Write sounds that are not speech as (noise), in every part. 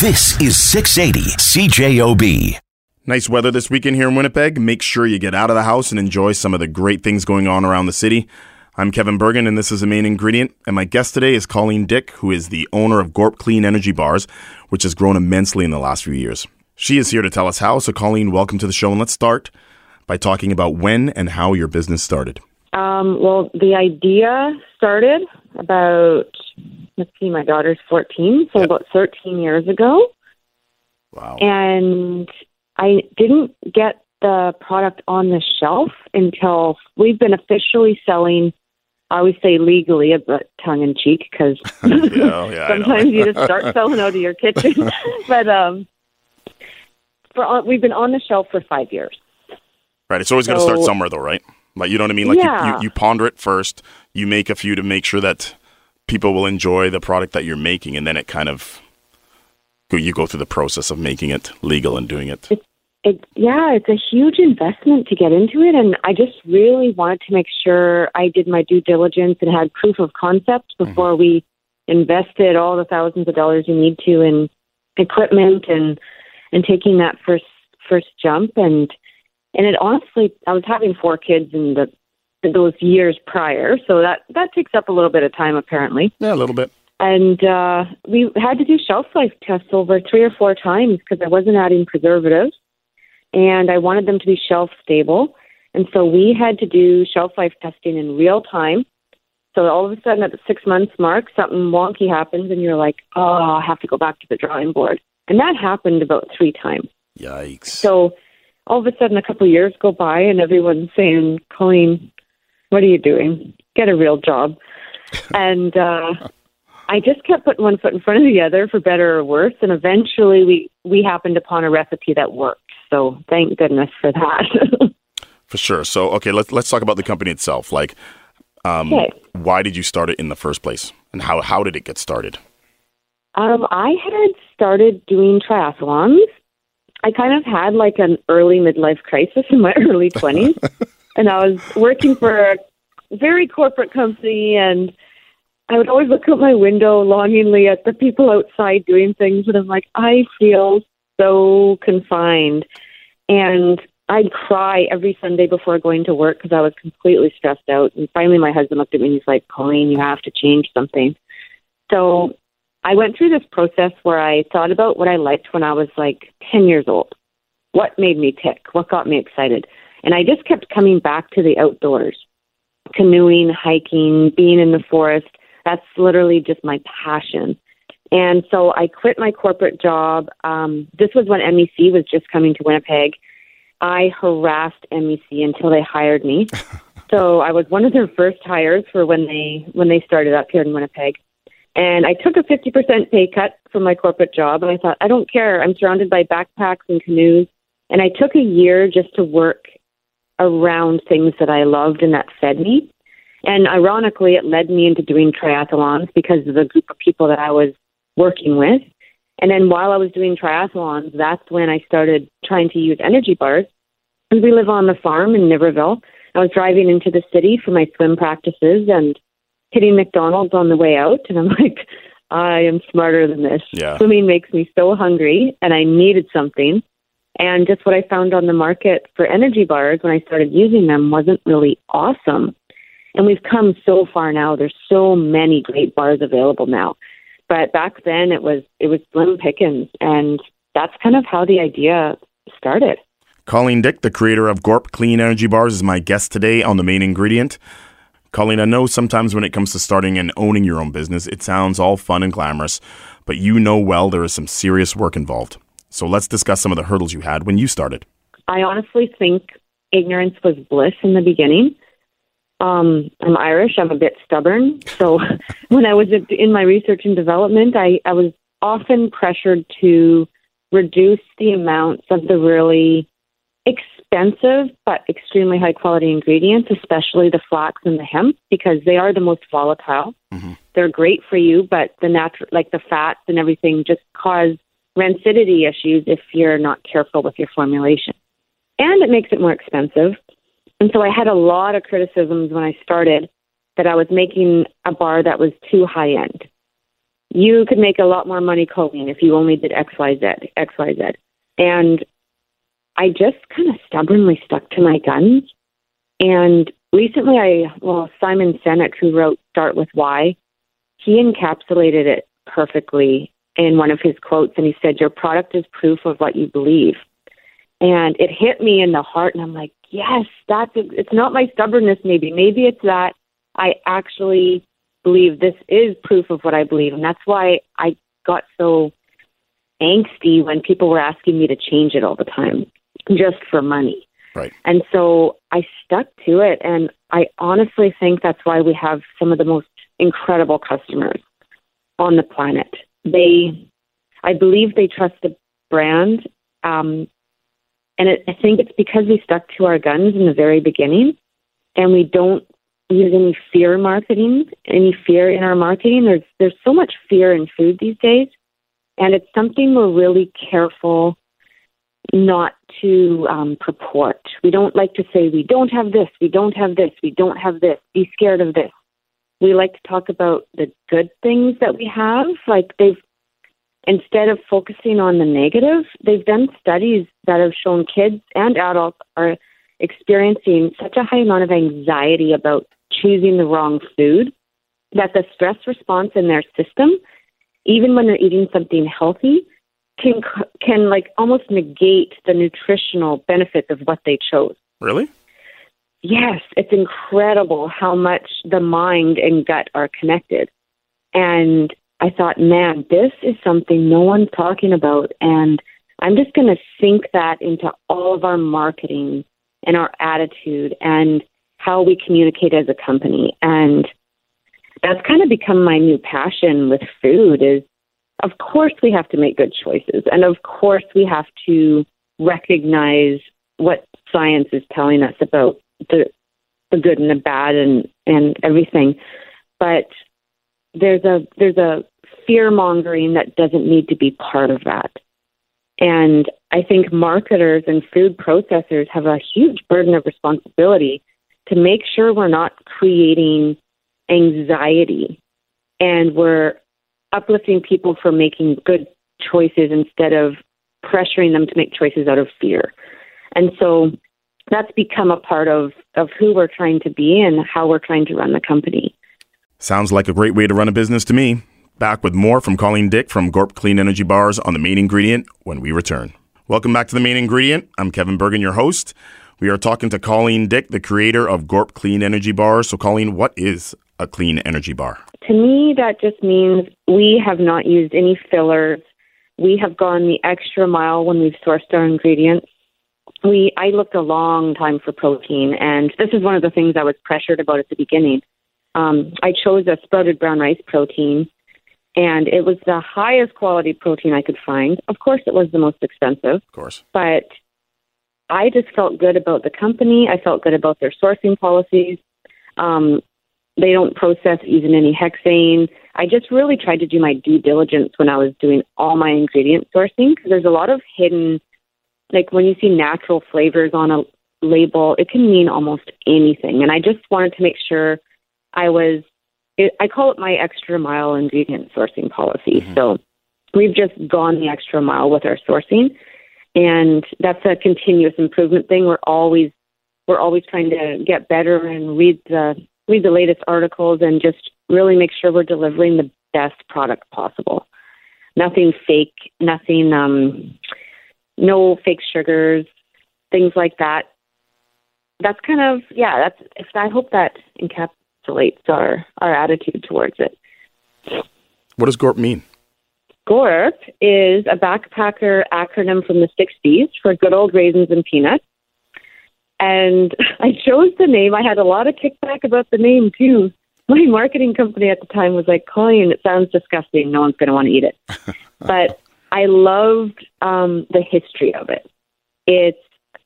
This is 680 CJOB. Nice weather this weekend here in Winnipeg. Make sure you get out of the house and enjoy some of the great things going on around the city. I'm Kevin Burgin, and this is the main ingredient. And my guest today is Colleen Dyck, who is the owner of Gorp Clean Energy Bars, which has grown immensely in the last few years. She is here to tell us how. So, Colleen, welcome to the show. And let's start by talking about when and how your business started. Um, well, the idea started about, let's see, my daughter's 14, so Yep. about 13 years ago. Wow. And I didn't get the product on the shelf until we've been officially selling. I always say legally, but tongue in cheek, because (laughs) yeah, oh, yeah, (laughs) sometimes you just start selling out of your kitchen. (laughs) but um, for on, we've been on the shelf for five years. Right. It's always going to start somewhere, though, right? Like, you know what I mean? Like, you, Yeah. you, you ponder it first, you make a few to make sure that people will enjoy the product that you're making, and then it kind of, you go through the process of making it legal and doing it. It, yeah, it's a huge investment to get into it, and I just really wanted to make sure I did my due diligence and had proof of concept mm-hmm. before we invested all the thousands of dollars you need to in equipment and and taking that first first jump and and it honestly I was having four kids and the those years prior, so that that takes up a little bit of time apparently Yeah, a little bit. and uh, we had to do shelf life tests over three or four times because I wasn't adding preservatives, and I wanted them to be shelf stable. And so we had to do shelf life testing in real time. So all of a sudden, at the six months mark, something wonky happens, and you're like, "Oh, I have to go back to the drawing board." And that happened about three times. Yikes. So all of a sudden, a couple of years go by, and everyone's saying, "Colleen, what are you doing? Get a real job." (laughs) and uh, I just kept putting one foot in front of the other, for better or worse. And eventually, we we happened upon a recipe that worked. So thank goodness for that. (laughs) For sure. So, okay, let's let's talk about the company itself. Like, um, Okay. why did you start it in the first place, and how how did it get started? Um, I had started doing triathlons. I kind of had like an early midlife crisis in my (laughs) early 20s. and I was working for a very corporate company, and I would always look out my window longingly at the people outside doing things, and I'm like, I feel so confined. And I'd cry every Sunday before going to work because I was completely stressed out. And finally, my husband looked at me and he's like, Colleen, you have to change something. So I went through this process where I thought about what I liked when I was like 10 years old. What made me tick? What got me excited? And I just kept coming back to the outdoors canoeing, hiking, being in the forest. That's literally just my passion. And so I quit my corporate job. Um, this was when MEC was just coming to Winnipeg. I harassed MEC until they hired me. (laughs) so I was one of their first hires for when they when they started up here in Winnipeg. And I took a 50% pay cut from my corporate job. And I thought, I don't care. I'm surrounded by backpacks and canoes. And I took a year just to work around things that I loved and that fed me. And ironically, it led me into doing triathlons because of the group of people that I was working with. And then while I was doing triathlons, that's when I started trying to use energy bars. And we live on the farm in Niverville. I was driving into the city for my swim practices and hitting McDonald's on the way out. And I'm (laughs) like, I am smarter than this. Yeah. Swimming makes me so hungry, and I needed something. And just what I found on the market for energy bars when I started using them wasn't really awesome. And we've come so far now. There's so many great bars available now. But back then it was it was slim pickings and that's kind of how the idea started. Colleen Dyck, the creator of Gorp Clean Energy Bars, is my guest today on the main ingredient. Colleen, I know sometimes when it comes to starting and owning your own business, it sounds all fun and glamorous, but you know well there is some serious work involved. So let's discuss some of the hurdles you had when you started. I honestly think ignorance was bliss in the beginning. Um, I'm Irish. I'm a bit stubborn. So (laughs) when I was in my research and development, I, I was often pressured to reduce the amounts of the really expensive but extremely high quality ingredients, especially the flax and the hemp, because they are the most volatile. Mhm. They're great for you, but the natural, like the fats and everything, just cause rancidity issues if you're not careful with your formulation. And it makes it more expensive. And so I had a lot of criticisms when I started that I was making a bar that was too high end. you could make a lot more money cooking if you only did X, Y, Z, X, Y, Z. And I just kind of stubbornly stuck to my guns. And recently, I, well, Simon Sinek, who wrote Start with Why, he encapsulated it perfectly in one of his quotes. And he said, Your product is proof of what you believe. And it hit me in the heart. And I'm like, Yes, that's, it's not my stubbornness, maybe. Maybe it's that I actually believe this is proof of what I believe. And that's why I got so angsty when people were asking me to change it all the time just for money. Right. And so I stuck to it. And I honestly think that's why we have some of the most incredible customers on the planet. They, I believe they trust the brand. Um, and it, I think it's because we stuck to our guns in the very beginning and we don't use any fear marketing, any fear in our marketing. There's there's so much fear in food these days, and it's something we're really careful not to um, purport. We don't like to say we don't have this, we don't have this, we don't have this. Be scared of this. We like to talk about the good things that we have. Like they've instead of focusing on the negative, they've done studies that have shown kids and adults are experiencing such a high amount of anxiety about choosing the wrong food, that the stress response in their system, even when they're eating something healthy, can can like almost negate the nutritional benefits of what they chose. Really? Yes, it's incredible how much the mind and gut are connected. And I thought, man, this is something no one's talking about and I'm just going to sink that into all of our marketing and our attitude and how we communicate as a company. And that's kind of become my new passion with food is of course we have to make good choices and of course we have to recognize what science is telling us about the the good and the bad and and everything but there's a there's a fear mongering that doesn't need to be part of that and i think marketers and food processors have a huge burden of responsibility to make sure we're not creating anxiety and we're uplifting people for making good choices instead of pressuring them to make choices out of fear. And so that's become a part of, of who we're trying to be and how we're trying to run the company. Sounds like a great way to run a business to me. Back with more from Colleen Dyck from Gorp Clean Energy Bars on the main ingredient when we return. Welcome back to the main ingredient. I'm Kevin Burgin, your host. We are talking to Colleen Dyck, the creator of Gorp Clean Energy Bars. So, Colleen, what is a clean energy bar? To me, that just means we have not used any fillers. We have gone the extra mile when we've sourced our ingredients. We I looked a long time for protein, and this is one of the things I was pressured about at the beginning. Um, I chose a sprouted brown rice protein, and it was the highest quality protein I could find. Of course, it was the most expensive. Of course. But I just felt good about the company. I felt good about their sourcing policies. Um, they don't process even any hexane. I just really tried to do my due diligence when I was doing all my ingredient sourcing because there's a lot of hidden, like when you see natural flavors on a label, it can mean almost anything. And I just wanted to make sure I was, it, I call it my extra mile ingredient sourcing policy. Mm-hmm. So we've just gone the extra mile with our sourcing and that's a continuous improvement thing. We're always we're always trying to get better and read the read the latest articles and just really make sure we're delivering the best product possible. Nothing fake, nothing um no fake sugars, things like that. That's kind of yeah, that's if I hope that encapsulates our our attitude towards it. What does GORP mean? GORP is a backpacker acronym from the 60s for good old raisins and peanuts. And (laughs) I chose the name. I had a lot of kickback about the name, too. My marketing company at the time was like, Colleen, it sounds disgusting. No one's going to want to eat it. (laughs) but I loved um, the history of it. It's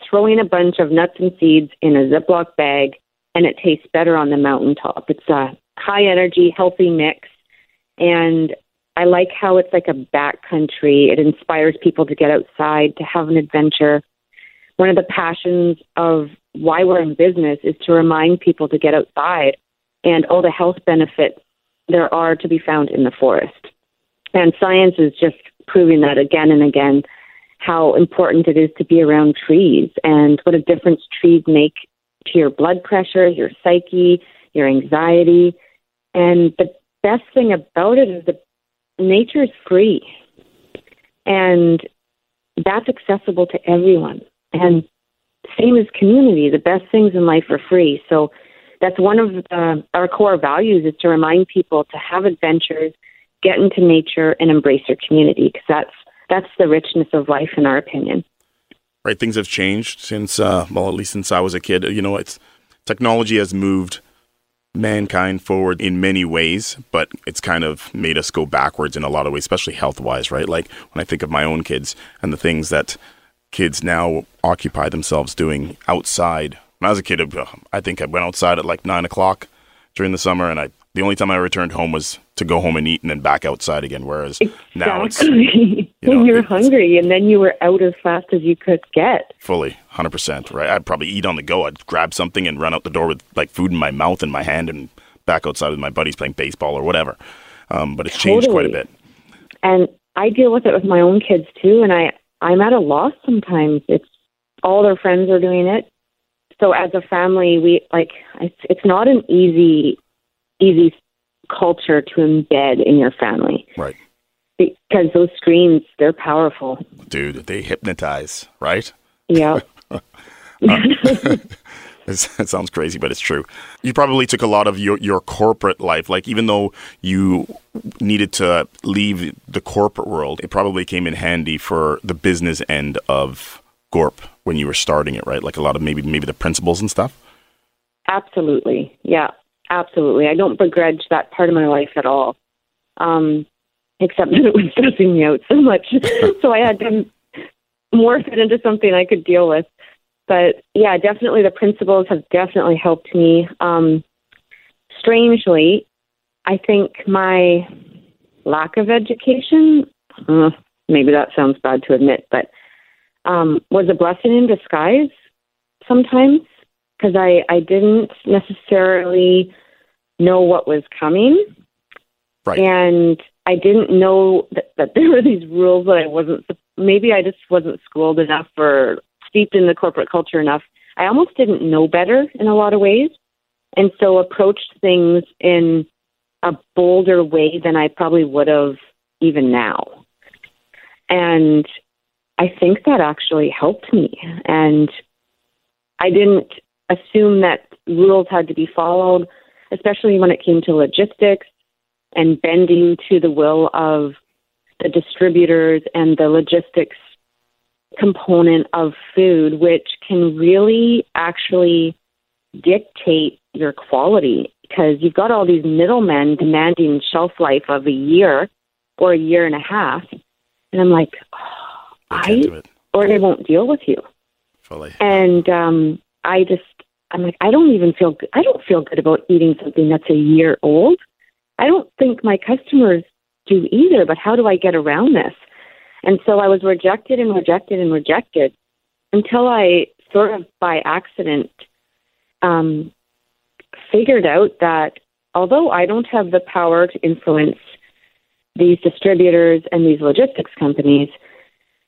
throwing a bunch of nuts and seeds in a Ziploc bag, and it tastes better on the mountaintop. It's a high energy, healthy mix. And I like how it's like a backcountry. It inspires people to get outside, to have an adventure. One of the passions of why we're in business is to remind people to get outside and all the health benefits there are to be found in the forest. And science is just proving that again and again how important it is to be around trees and what a difference trees make to your blood pressure, your psyche, your anxiety. And the best thing about it is that nature is free. And that's accessible to everyone. And same as community, the best things in life are free. So that's one of the, our core values is to remind people to have adventures, get into nature, and embrace your community because that's that's the richness of life, in our opinion. Right, things have changed since, uh, well, at least since I was a kid. You know, it's technology has moved mankind forward in many ways, but it's kind of made us go backwards in a lot of ways, especially health wise, right? Like when I think of my own kids and the things that kids now occupy themselves doing outside. When I was a kid, I think I went outside at like nine o'clock during the summer, and I the only time I returned home was to go home and eat and then back outside again. Whereas exactly. now it's you know, (laughs) you're hungry and then you were out as fast as you could get. Fully, hundred percent. Right. I'd probably eat on the go. I'd grab something and run out the door with like food in my mouth and my hand and back outside with my buddies playing baseball or whatever. Um, but it's totally. changed quite a bit. And I deal with it with my own kids too, and I I'm at a loss sometimes. It's all their friends are doing it. So as a family, we like it's it's not an easy easy culture to embed in your family. Right. Because those screens, they're powerful. Dude, they hypnotize, right? Yeah. (laughs) uh, (laughs) it sounds crazy, but it's true. You probably took a lot of your, your corporate life, like even though you needed to leave the corporate world, it probably came in handy for the business end of Gorp when you were starting it, right? Like a lot of maybe maybe the principles and stuff. Absolutely, yeah, absolutely. I don't begrudge that part of my life at all, um, except (laughs) that it was stressing me out so much, (laughs) so I had to morph it into something I could deal with but yeah, definitely the principles have definitely helped me. Um, strangely, I think my lack of education, uh, maybe that sounds bad to admit, but um, was a blessing in disguise sometimes because I, I didn't necessarily know what was coming. Right. And I didn't know that, that there were these rules that I wasn't, maybe I just wasn't schooled enough or steeped in the corporate culture enough, I almost didn't know better in a lot of ways. And so approached things in a bolder way than I probably would have even now. And I think that actually helped me. And I didn't assume that rules had to be followed, especially when it came to logistics and bending to the will of the distributors and the logistics component of food, which can really actually dictate your quality because you've got all these middlemen demanding shelf life of a year or a year and a half. And I'm like, oh, I, or they won't deal with you. Fully. And um, I just, I'm like, I don't even feel, good. I don't feel good about eating something that's a year old. I don't think my customers do either, but how do I get around this? And so I was rejected and rejected and rejected until I sort of by accident um, figured out that although I don't have the power to influence these distributors and these logistics companies,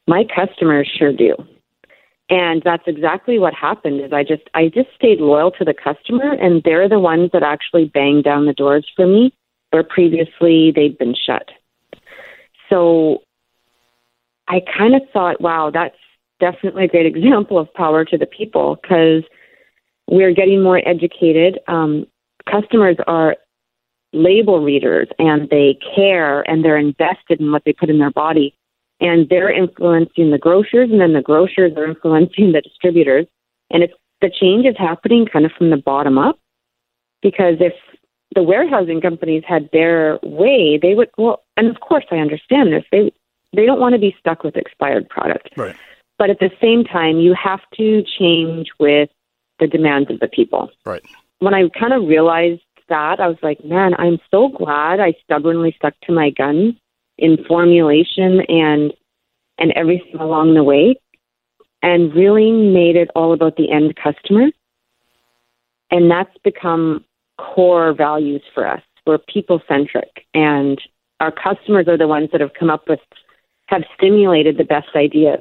my customers sure do. And that's exactly what happened is I just I just stayed loyal to the customer and they're the ones that actually banged down the doors for me where previously they'd been shut. So I kind of thought, wow, that's definitely a great (laughs) example of power to the people because we're getting more educated. Um, customers are label readers and they care and they're invested in what they put in their body. And they're influencing the grocers, and then the grocers are influencing the distributors. And it's the change is happening kind of from the bottom up because if the warehousing companies had their way, they would well, and of course I understand this. They they don't want to be stuck with expired product. Right. But at the same time, you have to change with the demands of the people. Right. When I kind of realized that, I was like, man, I'm so glad I stubbornly stuck to my guns in formulation and and everything along the way and really made it all about the end customer. And that's become core values for us. We're people centric and our customers are the ones that have come up with, have stimulated the best ideas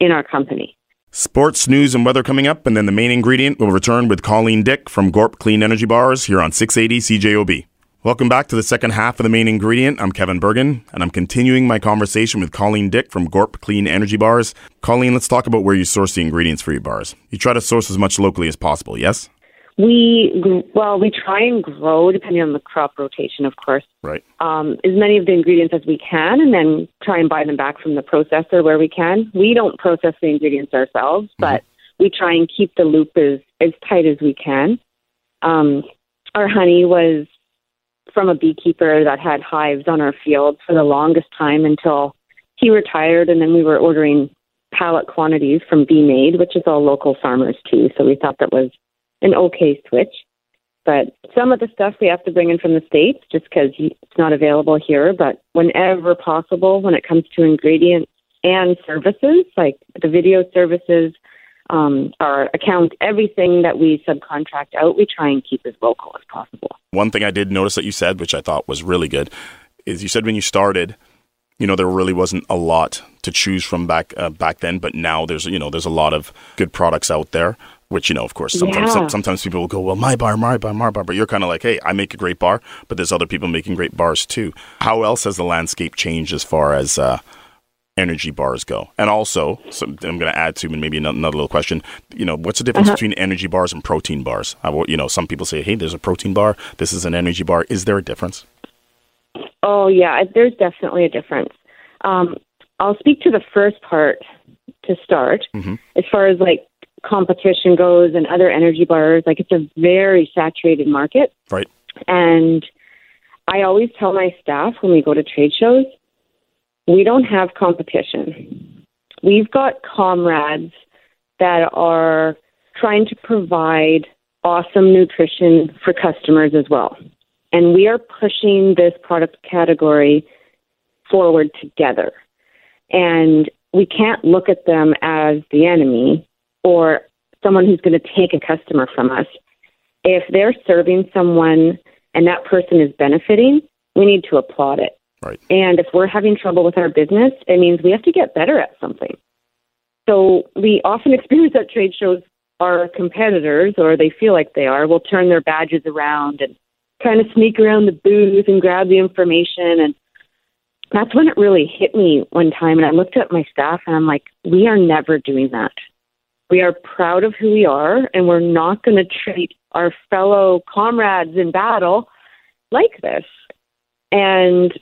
in our company. Sports news and weather coming up, and then the main ingredient will return with Colleen Dyck from Gorp Clean Energy Bars here on 680 CJOB. Welcome back to the second half of the main ingredient. I'm Kevin Burgin, and I'm continuing my conversation with Colleen Dyck from Gorp Clean Energy Bars. Colleen, let's talk about where you source the ingredients for your bars. You try to source as much locally as possible, yes? We well, we try and grow depending on the crop rotation, of course. Right. Um, as many of the ingredients as we can, and then try and buy them back from the processor where we can. We don't process the ingredients ourselves, mm-hmm. but we try and keep the loop as as tight as we can. Um, our honey was from a beekeeper that had hives on our field for the longest time until he retired, and then we were ordering pallet quantities from Bee Maid, which is all local farmers too. So we thought that was an okay switch. But some of the stuff we have to bring in from the States just because it's not available here. But whenever possible, when it comes to ingredients and services, like the video services, um, our account, everything that we subcontract out, we try and keep as local as possible. One thing I did notice that you said, which I thought was really good, is you said when you started, you know, there really wasn't a lot to choose from back uh, back then, but now there's you know there's a lot of good products out there. Which you know, of course, sometimes yeah. sometimes people will go, well, my bar, my bar, my bar, but you're kind of like, hey, I make a great bar, but there's other people making great bars too. How else has the landscape changed as far as uh, energy bars go? And also, so I'm going to add to maybe another, another, little question. You know, what's the difference uh-huh. between energy bars and protein bars? I, you know, some people say, hey, there's a protein bar. This is an energy bar. Is there a difference? Oh yeah, there's definitely a difference. Um, I'll speak to the first part to start. Mm-hmm. As far as like competition goes and other energy bars, like it's a very saturated market. Right. And I always tell my staff when we go to trade shows, we don't have competition. We've got comrades that are trying to provide awesome nutrition for customers as well. And we are pushing this product category forward together. And we can't look at them as the enemy or someone who's going to take a customer from us. If they're serving someone and that person is benefiting, we need to applaud it. Right. And if we're having trouble with our business, it means we have to get better at something. So we often (laughs) experience at trade shows our competitors, or they feel like they are, will turn their badges around and kind of sneak around the booth and grab the information. And that's when it really hit me one time. And I looked at my staff and I'm like, we are never doing that. We are proud of who we are, and we're not going to treat our fellow comrades in battle like this. And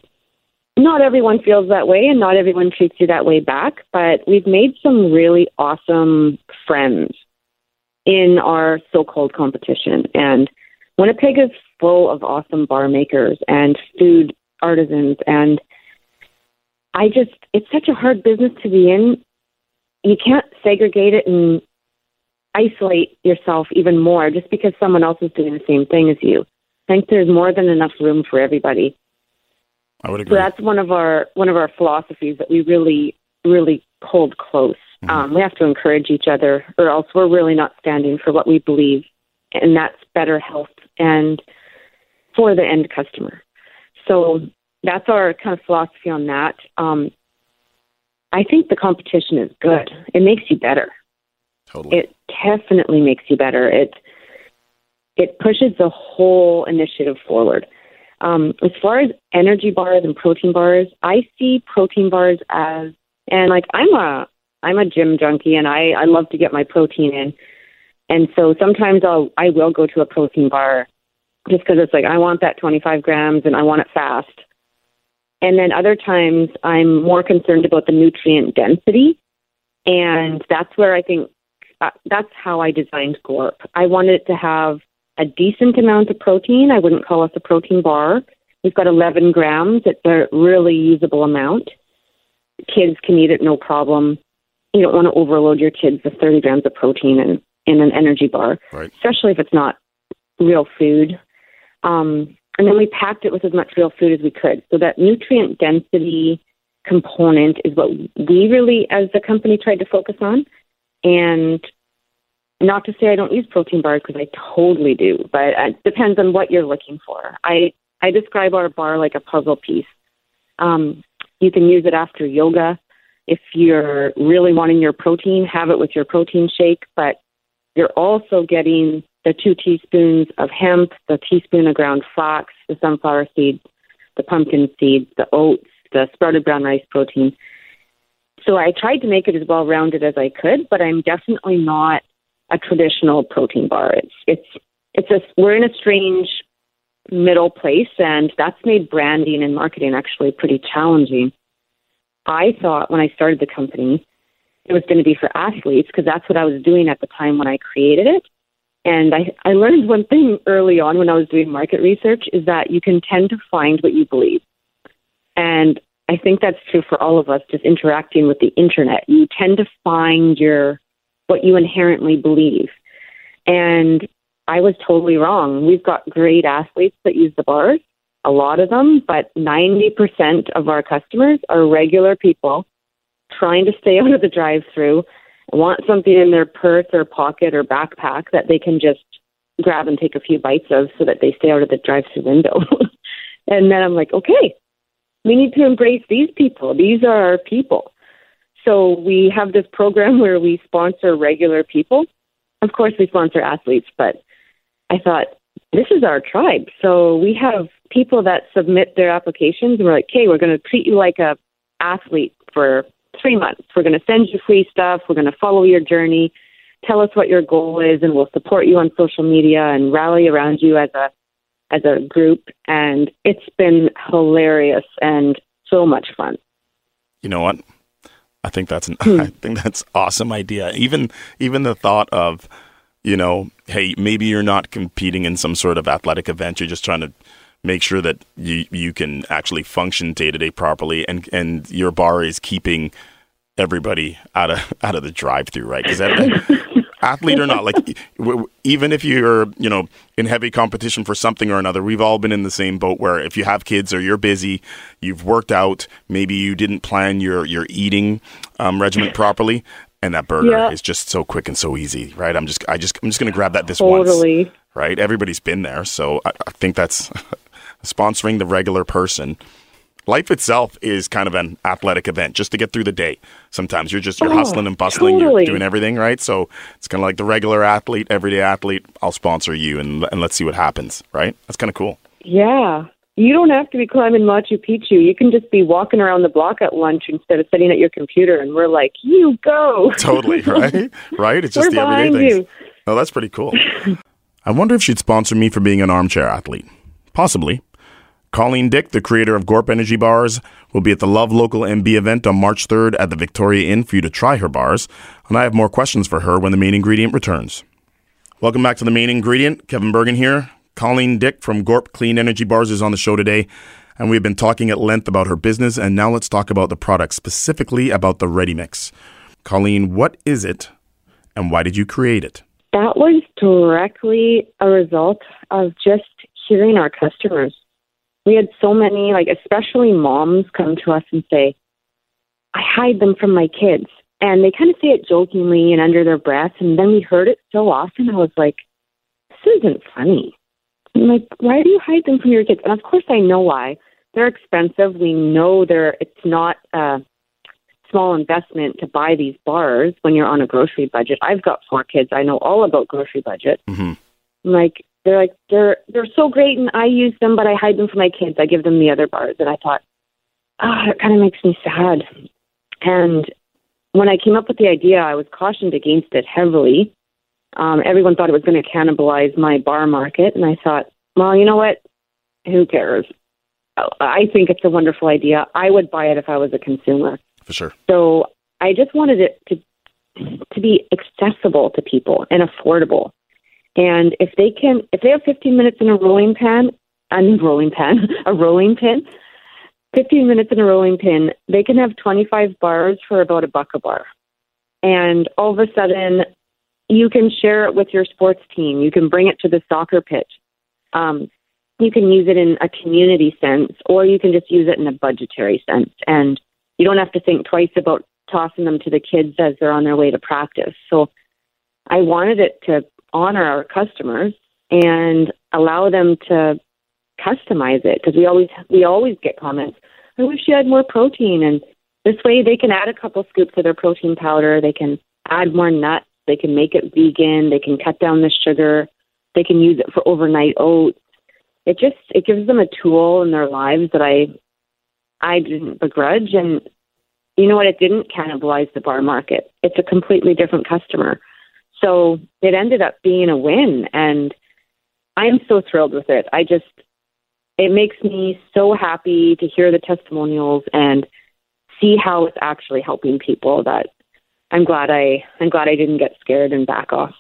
not everyone feels that way and not everyone treats you that way back, but we've made some really awesome friends in our so called competition. And Winnipeg is full of awesome bar makers and food artisans. And I just, it's such a hard business to be in. You can't segregate it and isolate yourself even more just because someone else is doing the same thing as you. I think there's more than enough room for everybody. I would agree. So that's one of our one of our philosophies that we really really hold close. Mm-hmm. Um, we have to encourage each other, or else we're really not standing for what we believe, and that's better health and for the end customer. So that's our kind of philosophy on that. Um, I think the competition is good. It makes you better. Totally. It definitely makes you better. It it pushes the whole initiative forward. Um, as far as energy bars and protein bars, I see protein bars as and like I'm a I'm a gym junkie and I I love to get my protein in, and so sometimes I'll I will go to a protein bar just because it's like I want that 25 grams and I want it fast. And then other times I'm more concerned about the nutrient density, and that's where I think uh, that's how I designed Gorp. I wanted it to have a decent amount of protein. I wouldn't call us a protein bar. We've got 11 grams. It's a really usable amount. Kids can eat it no problem. You don't want to overload your kids with 30 grams of protein in, in an energy bar, right. especially if it's not real food. Um, and then we packed it with as much real food as we could. So that nutrient density component is what we really, as the company, tried to focus on. And not to say I don't use protein bars because I totally do, but it depends on what you're looking for. I I describe our bar like a puzzle piece. Um, you can use it after yoga. If you're really wanting your protein, have it with your protein shake, but you're also getting the two teaspoons of hemp, the teaspoon of ground flax, the sunflower seeds, the pumpkin seeds, the oats, the sprouted brown rice protein. So I tried to make it as well rounded as I could, but I'm definitely not a traditional protein bar. It's it's it's a we're in a strange middle place, and that's made branding and marketing actually pretty challenging. I thought when I started the company it was going to be for athletes because that's what I was doing at the time when I created it. And I, I learned one thing early on when I was doing market research is that you can tend to find what you believe. And I think that's true for all of us just interacting with the internet. You tend to find your what you inherently believe. And I was totally wrong. We've got great athletes that use the bars, a lot of them, but 90% of our customers are regular people trying to stay (laughs) out of the drive through want something in their purse or pocket or backpack that they can just grab and take a few bites of so that they stay out of the drive through window. (laughs) and then I'm like, okay, we need to embrace these people. These are our people. So we have this program where we sponsor regular people. Of course, we sponsor athletes, but I thought this is our tribe. So we have people that submit their applications, and we're like, okay, we're going to treat you like a athlete for three months. We're going to send you free stuff. We're going to follow your journey. Tell us what your goal is, and we'll support you on social media and rally around you as a as a group. And it's been hilarious and so much fun. You know what? I think that's an (laughs) hmm. I think that's awesome idea. Even even the thought of, you know, hey, maybe you're not competing in some sort of athletic event. You're just trying to make sure that you you can actually function day to day properly, and and your bar is keeping everybody out of (laughs) out of the drive through, right? Because (laughs) athlete or not, like even if you're you know in heavy competition for something or another, we've all been in the same boat where if you have kids or you're busy, you've worked out, maybe you didn't plan your your eating um, regimen properly. And that burger yeah. is just so quick and so easy, right? I'm just, I just, I'm just going to grab that this totally. once, right? Everybody's been there, so I, I think that's (laughs) sponsoring the regular person. Life itself is kind of an athletic event just to get through the day. Sometimes you're just you're oh, hustling and bustling, totally. you're doing everything right. So it's kind of like the regular athlete, everyday athlete. I'll sponsor you and and let's see what happens. Right? That's kind of cool. Yeah, you don't have to be climbing Machu Picchu. You can just be walking around the block at lunch instead of sitting at your computer. And we're like, you go. (laughs) (laughs) Totally right, right. It's just we're the everyday things. You. Oh, that's pretty cool. (laughs) I wonder if she'd sponsor me for being an armchair athlete. Possibly. Colleen Dyck, the creator of Gorp Energy Bars, will be at the Love Local MB event on March 3rd at the Victoria Inn for you to try her bars, and I have more questions for her when the main ingredient returns. Welcome back to the main ingredient. Kevin Burgin here. Colleen Dyck from Gorp Clean Energy Bars is on the show today, and we've been talking at length about her business, and now let's talk about the product, specifically about the Ready Mix. Colleen, what is it, and why did you create it? That was directly a result of just hearing our customers we had so many, like especially moms, come to us and say, "I hide them from my kids," and they kind of say it jokingly and under their breath. And then we heard it so often, I was like, "This isn't funny." I'm like, "Why do you hide them from your kids?" And of course, I know why. They're expensive. We know they're. It's not a small investment to buy these bars when you're on a grocery budget. I've got four kids. I know all about grocery budget. Mm-hmm. Like they're like they're they're so great and I use them but I hide them for my kids. I give them the other bars and I thought, ah, oh, it kind of makes me sad. And when I came up with the idea, I was cautioned against it heavily. Um, everyone thought it was going to cannibalize my bar market, and I thought, well, you know what? Who cares? I think it's a wonderful idea. I would buy it if I was a consumer. For sure. So I just wanted it to to be accessible to people and affordable. And if they can, if they have 15 minutes in a rolling pan, a rolling pan, (laughs) a rolling pin, 15 minutes in a rolling pin, they can have 25 bars for about a buck a bar. And all of a sudden, you can share it with your sports team. You can bring it to the soccer pitch. Um, you can use it in a community sense, or you can just use it in a budgetary sense. And you don't have to think twice about tossing them to the kids as they're on their way to practice. So I wanted it to honor our customers and allow them to customize it because we always we always get comments I wish you had more protein. And this way they can add a couple scoops of their protein powder. They can add more nuts. They can make it vegan. They can cut down the sugar. They can use it for overnight oats. It just it gives them a tool in their lives that I I didn't begrudge and you know what it didn't cannibalize the bar market. It's a completely different customer. So it ended up being a win and I'm so thrilled with it. I just it makes me so happy to hear the testimonials and see how it's actually helping people that I'm glad I I'm glad I didn't get scared and back off.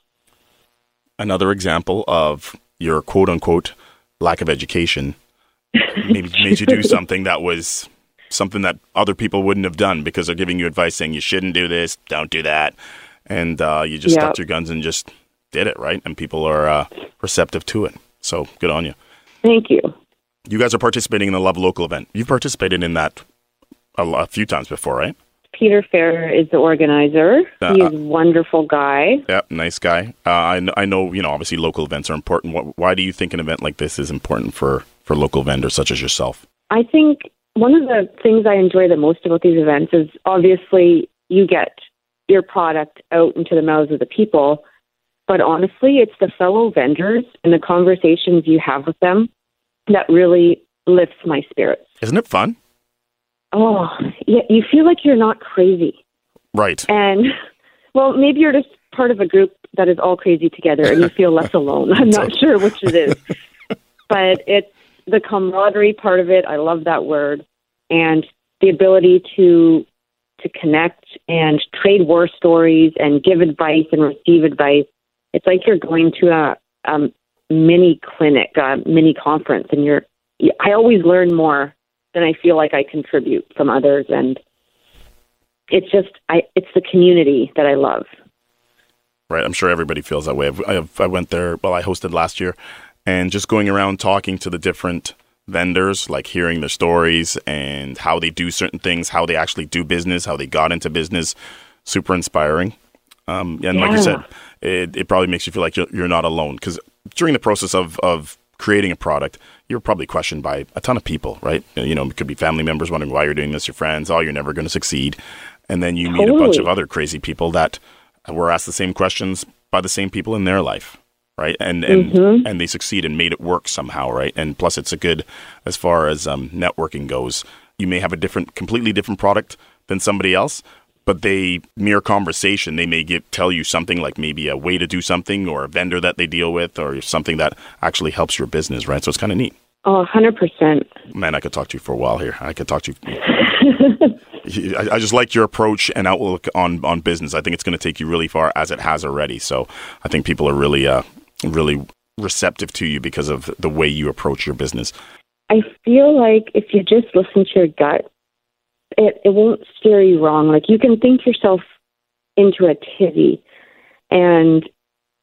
Another example of your quote unquote lack of education (laughs) maybe made you do something that was something that other people wouldn't have done because they're giving you advice saying you shouldn't do this, don't do that, and uh, you just yep. stuck your guns and just did it right, and people are uh, receptive to it. So good on you. Thank you. You guys are participating in the Love Local event. You've participated in that a, a few times before, right? Peter Fair is the organizer. Uh, He's a wonderful guy. Yeah, nice guy. Uh, I, know, I know, you know, obviously local events are important. What, why do you think an event like this is important for, for local vendors such as yourself? I think one of the things I enjoy the most about these events is obviously you get your product out into the mouths of the people, but honestly, it's the fellow vendors and the conversations you have with them that really lifts my spirits. Isn't it fun? Oh, yeah, you feel like you're not crazy. Right. And, well, maybe you're just part of a group that is all crazy together and you feel less (laughs) alone. I'm not sure which it is. (laughs) but it's the camaraderie part of it. I love that word. And the ability to to connect and trade war stories and give advice and receive advice. It's like you're going to a, a mini clinic, a mini conference, and you're. I always learn more than I feel like I contribute from others, and it's just I. It's the community that I love. Right, I'm sure everybody feels that way. I've, I went there. Well, I hosted last year, and just going around talking to the different vendors, like hearing their stories and how they do certain things, how they actually do business, how they got into business. Super inspiring. Um, and yeah. like you said, it, it probably makes you feel like you're, you're not alone because during the process of, of creating a product, you're probably questioned by a ton of people, right? You know, it could be family members wondering why you're doing this, your friends, oh, you're never going to succeed. And then you meet a bunch of other crazy people that were asked the same questions by the same people in their life, right? And and mm-hmm. and they succeed and made it work somehow, right? And plus, it's a good as far as um, networking goes. You may have a different, completely different product than somebody else, but they mere conversation they may get tell you something like maybe a way to do something or a vendor that they deal with or something that actually helps your business right so it's kind of neat oh 100% man i could talk to you for a while here i could talk to you (laughs) I, I just like your approach and outlook on on business i think it's going to take you really far as it has already so i think people are really uh really receptive to you because of the way you approach your business i feel like if you just listen to your gut it, it won't steer you wrong. Like you can think yourself into a tizzy. And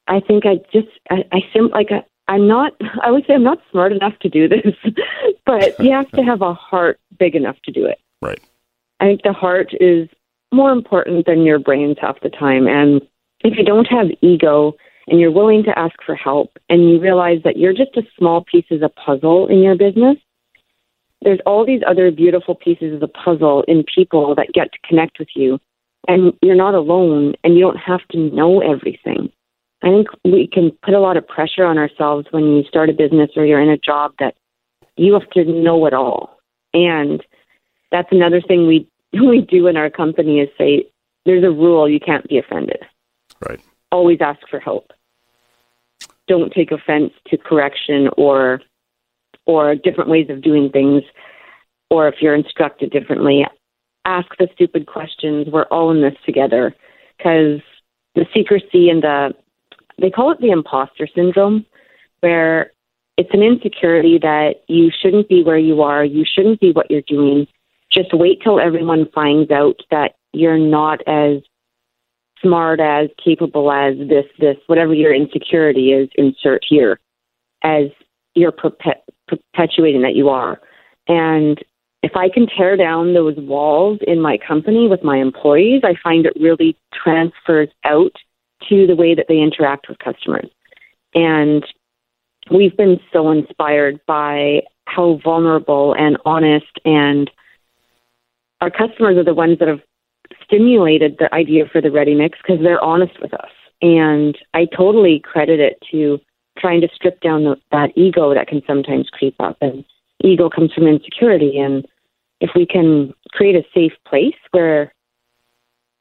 I think I just, I, I sim, like, I, I'm not, (laughs) I would say I'm not smart enough to do this, (laughs) but you have to have a heart big enough to do it. Right. I think the heart is more important than your brains half the time. And if you don't have ego and you're willing to ask for help and you realize that you're just a small piece of the puzzle in your business, there's all these other beautiful pieces of the puzzle in people that get to connect with you. And you're not alone and you don't have to know everything. I think we can put a lot of pressure on ourselves when you start a business or you're in a job that you have to know it all. And that's another thing we (laughs) we do in our company is say there's a rule you can't be offended. Right. Always ask for help. Don't take offense to correction or or different ways of doing things, or if you're instructed differently, ask the stupid questions. We're all in this together because the secrecy and the, they call it the imposter syndrome, where it's an insecurity that you shouldn't be where you are, you shouldn't be what you're doing. Just wait till everyone finds out that you're not as smart as, capable as this, this, whatever your insecurity is, insert here, as you're perpetuating that you are. And if I can tear down those walls in my company with my employees, I find it really transfers out to the way that they interact with customers. And we've been so inspired by how vulnerable and honest and our customers are the ones that have stimulated the idea for the ready mix because they're honest with us. And I totally credit it to trying to strip down the, that ego that can sometimes creep up. And ego comes from insecurity. And if we can create a safe place where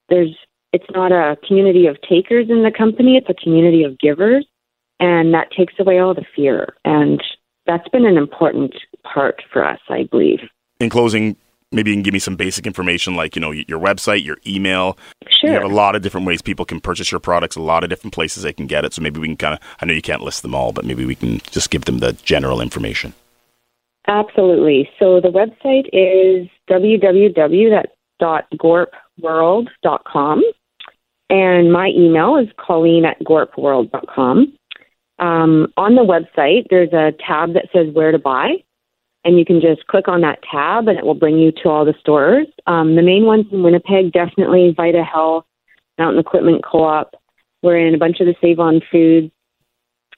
there's, it's not a community of takers in the company, it's a community of givers. And that takes away all the fear. And that's been an important part for us, I believe. In closing, maybe you can give me some basic information like you know your website your email. Sure you have a lot of different ways people can purchase your products a lot of different places they can get it. So maybe we can kind of i know you can't list them all but maybe we can just give them the general information. Absolutely. So the website is www.gorpworld.com and my email is colleen at gorpworld.com um, on the website there's a tab that says where to buy and you can just click on that tab and it will bring you to all the stores. Um, the main ones in Winnipeg, definitely Vita Health, Mountain Equipment Co-op. We're in a bunch of the Save On Foods.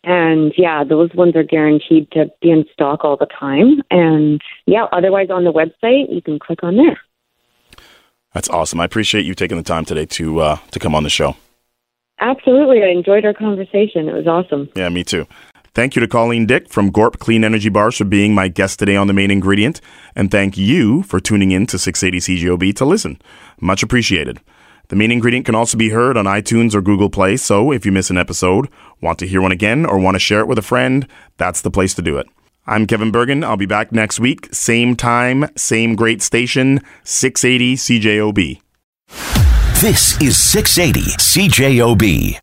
And yeah, those ones are guaranteed to be in stock all the time. And yeah, otherwise on the website, you can click on there. That's awesome. I appreciate you taking the time today to uh, to come on the show. Absolutely. I enjoyed our conversation. It was awesome. Yeah, me too. Thank you to Colleen Dyck from Gorp Clean Energy Bars for being my guest today on The Main Ingredient. And thank you for tuning in to 680 CJOB to listen. Much appreciated. The Main Ingredient can also be heard on iTunes or Google Play, so if you miss an episode, want to hear one again, or want to share it with a friend, that's the place to do it. I'm Kevin Burgin. I'll be back next week, same time, same great station, 680 CJOB. This is 680 CJOB.